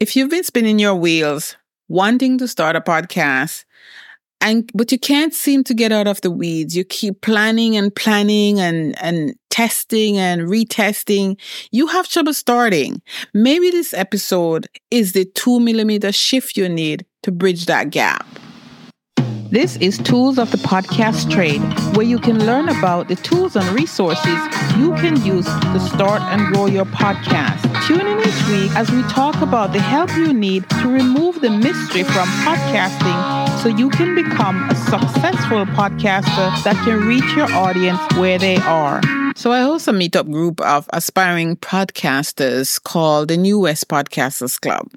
If you've been spinning your wheels wanting to start a podcast, and but you can't seem to get out of the weeds. You keep planning and planning and and testing and retesting. You have trouble starting. Maybe this episode is the two millimeter shift you need to bridge that gap. This is Tools of the Podcast Trade, where you can learn about the tools and resources you can use to start and grow your podcast. Tune in each week as we talk about the help you need to remove the mystery from podcasting so you can become a successful podcaster that can reach your audience where they are. So I host a meetup group of aspiring podcasters called the New West Podcasters Club.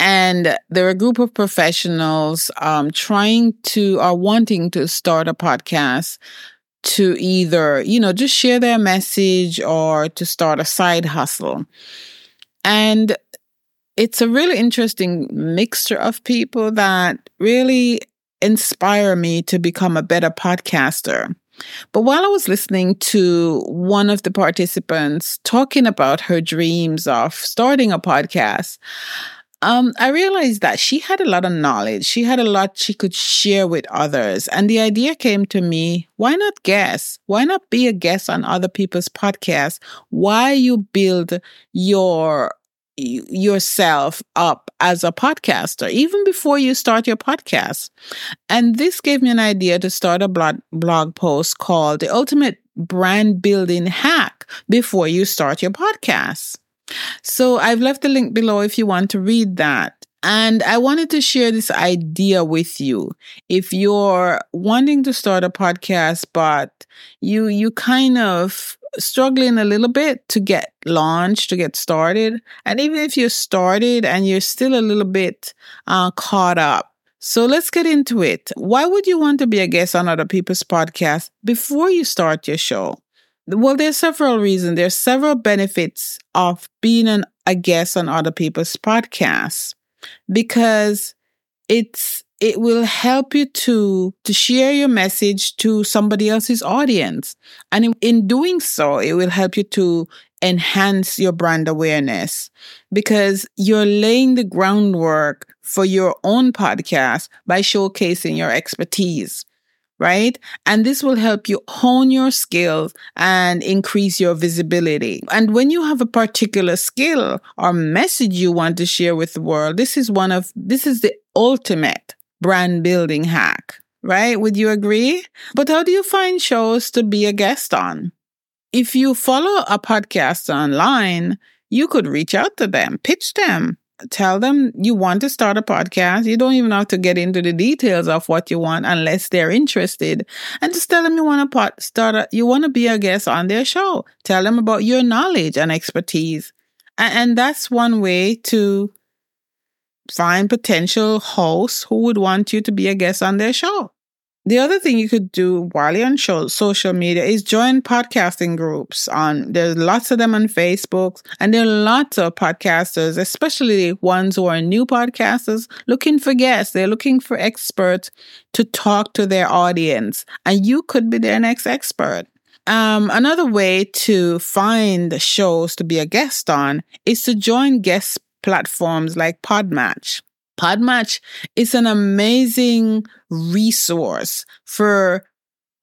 And they're a group of professionals um, trying to or wanting to start a podcast to either, you know, just share their message or to start a side hustle. And it's a really interesting mixture of people that really inspire me to become a better podcaster. But while I was listening to one of the participants talking about her dreams of starting a podcast, um, I realized that she had a lot of knowledge. She had a lot she could share with others. And the idea came to me why not guess? Why not be a guest on other people's podcasts? Why you build your yourself up as a podcaster even before you start your podcast. And this gave me an idea to start a blog, blog post called The Ultimate Brand Building Hack Before You Start Your Podcast. So I've left the link below if you want to read that. And I wanted to share this idea with you. If you're wanting to start a podcast, but you, you kind of struggling a little bit to get launched, to get started. And even if you're started and you're still a little bit uh, caught up. So let's get into it. Why would you want to be a guest on other people's podcasts before you start your show? Well, there's several reasons. There's several benefits of being an, a guest on other people's podcasts because it's it will help you to to share your message to somebody else's audience and in, in, doing so it will help you to enhance your brand awareness because you're laying the groundwork for your own podcast by showcasing your expertise right? And this will help you hone your skills and increase your visibility. And when you have a particular skill or message you want to share with the world, this is one of, this is the ultimate brand building hack, right? Would you agree? But how do you find shows to be a guest on? If you follow a podcast online, you could reach out to them, pitch them, tell them you want to start a podcast. You don't even have to get into the details of what you want unless they're interested. And just tell them you want to start a, you want to be a guest on their show. Tell them about your knowledge and expertise. And, and that's one way to find potential hosts who would want you to be a guest on their show. The other thing you could do while you're on show, social media is join podcasting groups on there's lots of them on Facebook and there are lots of podcasters, especially ones who are new podcasters looking for guests. They're looking for experts to talk to their audience and you could be their next expert. Um, another way to find shows to be a guest on is to join guest platforms like Podmatch. Podmatch is an amazing resource for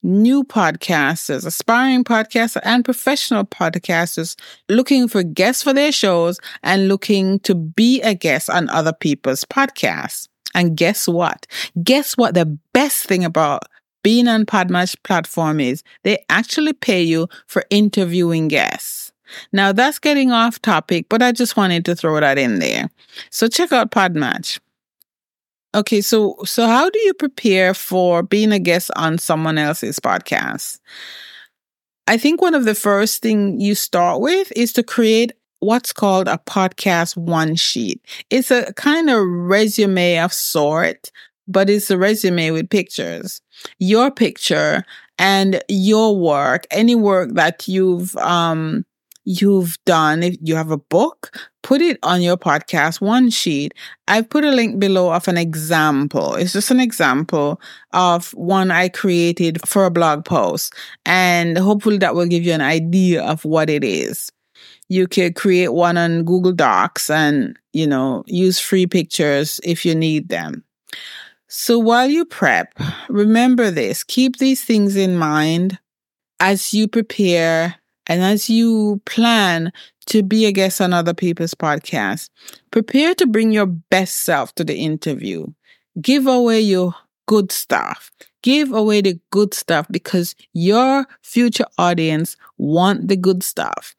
new podcasters, aspiring podcasters, and professional podcasters looking for guests for their shows and looking to be a guest on other people's podcasts. And guess what? Guess what the best thing about being on Podmatch platform is? They actually pay you for interviewing guests. Now that's getting off topic, but I just wanted to throw that in there. So check out Podmatch. Okay, so so how do you prepare for being a guest on someone else's podcast? I think one of the first thing you start with is to create what's called a podcast one sheet. It's a kind of resume of sort, but it's a resume with pictures. Your picture and your work, any work that you've um you've done. If you have a book, put it on your podcast one sheet. I've put a link below of an example. It's just an example of one I created for a blog post. And hopefully that will give you an idea of what it is. You could create one on Google Docs and, you know, use free pictures if you need them. So while you prep, remember this, keep these things in mind as you prepare and as you plan to be a guest on other people's podcasts. Prepare to bring your best self to the interview. Give away your good stuff. Give away the good stuff because your future audience want the good stuff.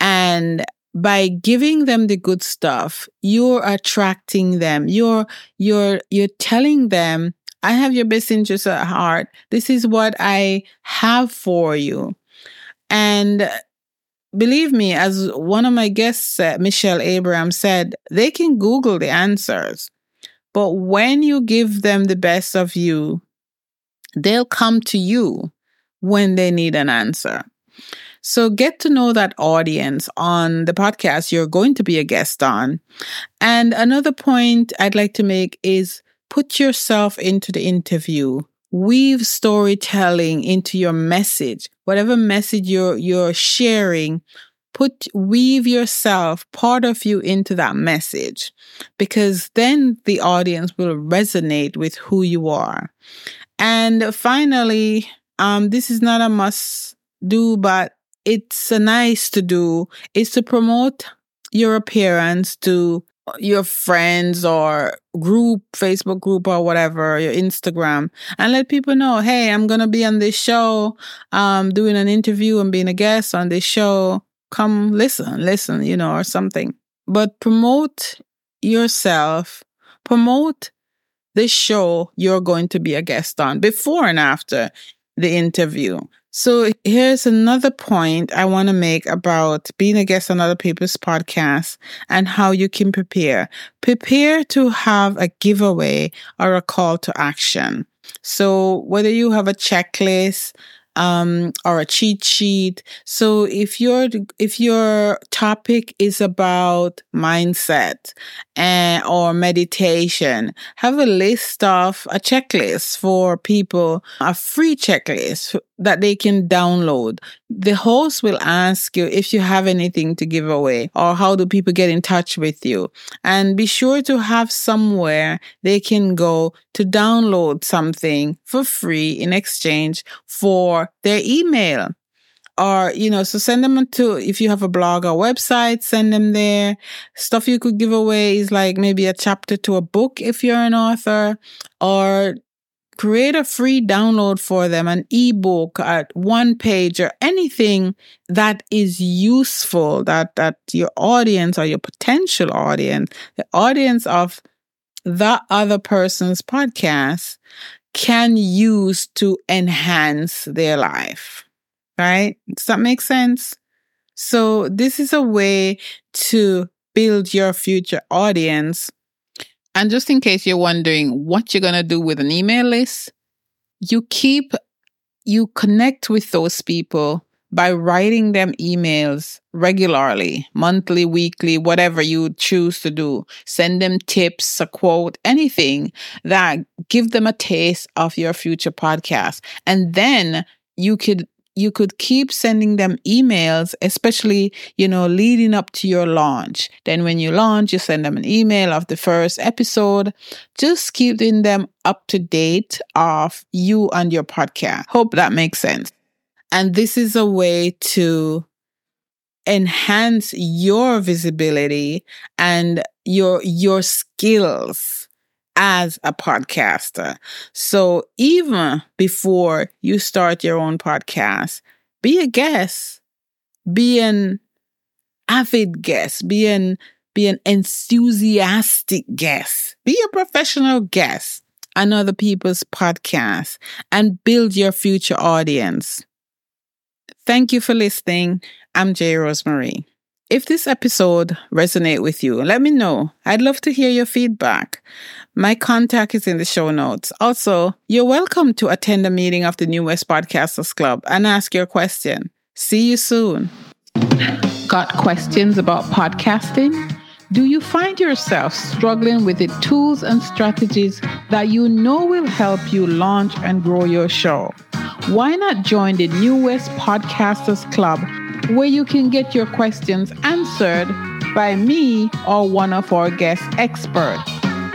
And by giving them the good stuff, you're attracting them. You're, you're, you're telling them, I have your best interest at heart. This is what I have for you. And believe me, as one of my guests, uh, Michelle Abraham said, they can Google the answers. But when you give them the best of you, they'll come to you when they need an answer. So get to know that audience on the podcast you're going to be a guest on. And another point I'd like to make is put yourself into the interview. Weave storytelling into your message. Whatever message you're, you're sharing, put, weave yourself, part of you into that message because then the audience will resonate with who you are. And finally, um, this is not a must do, but it's a nice to do is to promote your appearance to your friends or group, Facebook group or whatever, your Instagram, and let people know, hey, I'm gonna be on this show, um, doing an interview and being a guest on this show. Come listen, listen, you know, or something. But promote yourself, promote this show you're going to be a guest on before and after the interview. So here's another point I want to make about being a guest on other people's podcasts and how you can prepare. Prepare to have a giveaway or a call to action. So whether you have a checklist, um, or a cheat sheet. So if your if your topic is about mindset and or meditation, have a list of a checklist for people, a free checklist that they can download. The host will ask you if you have anything to give away or how do people get in touch with you. And be sure to have somewhere they can go to download something for free in exchange for their email or you know so send them to if you have a blog or website send them there stuff you could give away is like maybe a chapter to a book if you're an author or create a free download for them, an ebook, at one page, or anything that is useful that that your audience or your potential audience, the audience of that other person's podcast, can use to enhance their life. Right? Does that make sense? So this is a way to build your future audience and just in case you're wondering what you're going to do with an email list, you keep, you connect with those people by writing them emails regularly, monthly, weekly, whatever you choose to do. Send them tips, a quote, anything that give them a taste of your future podcast. And then you could you could keep sending them emails, especially, you know, leading up to your launch. Then when you launch, you send them an email of the first episode, just keeping them up to date of you and your podcast. Hope that makes sense. And this is a way to enhance your visibility and your, your skills as a podcaster. So even before you start your own podcast, be a guest, be an avid guest, be an be an enthusiastic guest, be a professional guest on other people's podcasts and build your future audience. Thank you for listening. I'm Jay Rosemary. If this episode resonate with you, let me know. I'd love to hear your feedback. My contact is in the show notes. Also, you're welcome to attend a meeting of the New West Podcasters Club and ask your question. See you soon. Got questions about podcasting? Do you find yourself struggling with the tools and strategies that you know will help you launch and grow your show? Why not join the New West Podcasters Club where you can get your questions answered by me or one of our guest experts.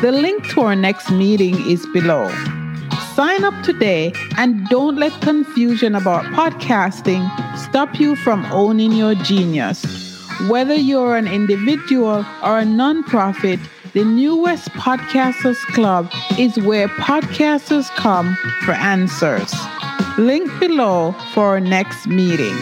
The link to our next meeting is below. Sign up today and don't let confusion about podcasting stop you from owning your genius. Whether you're an individual or a nonprofit, the New West Podcasters Club is where podcasters come for answers. Link below for our next meeting.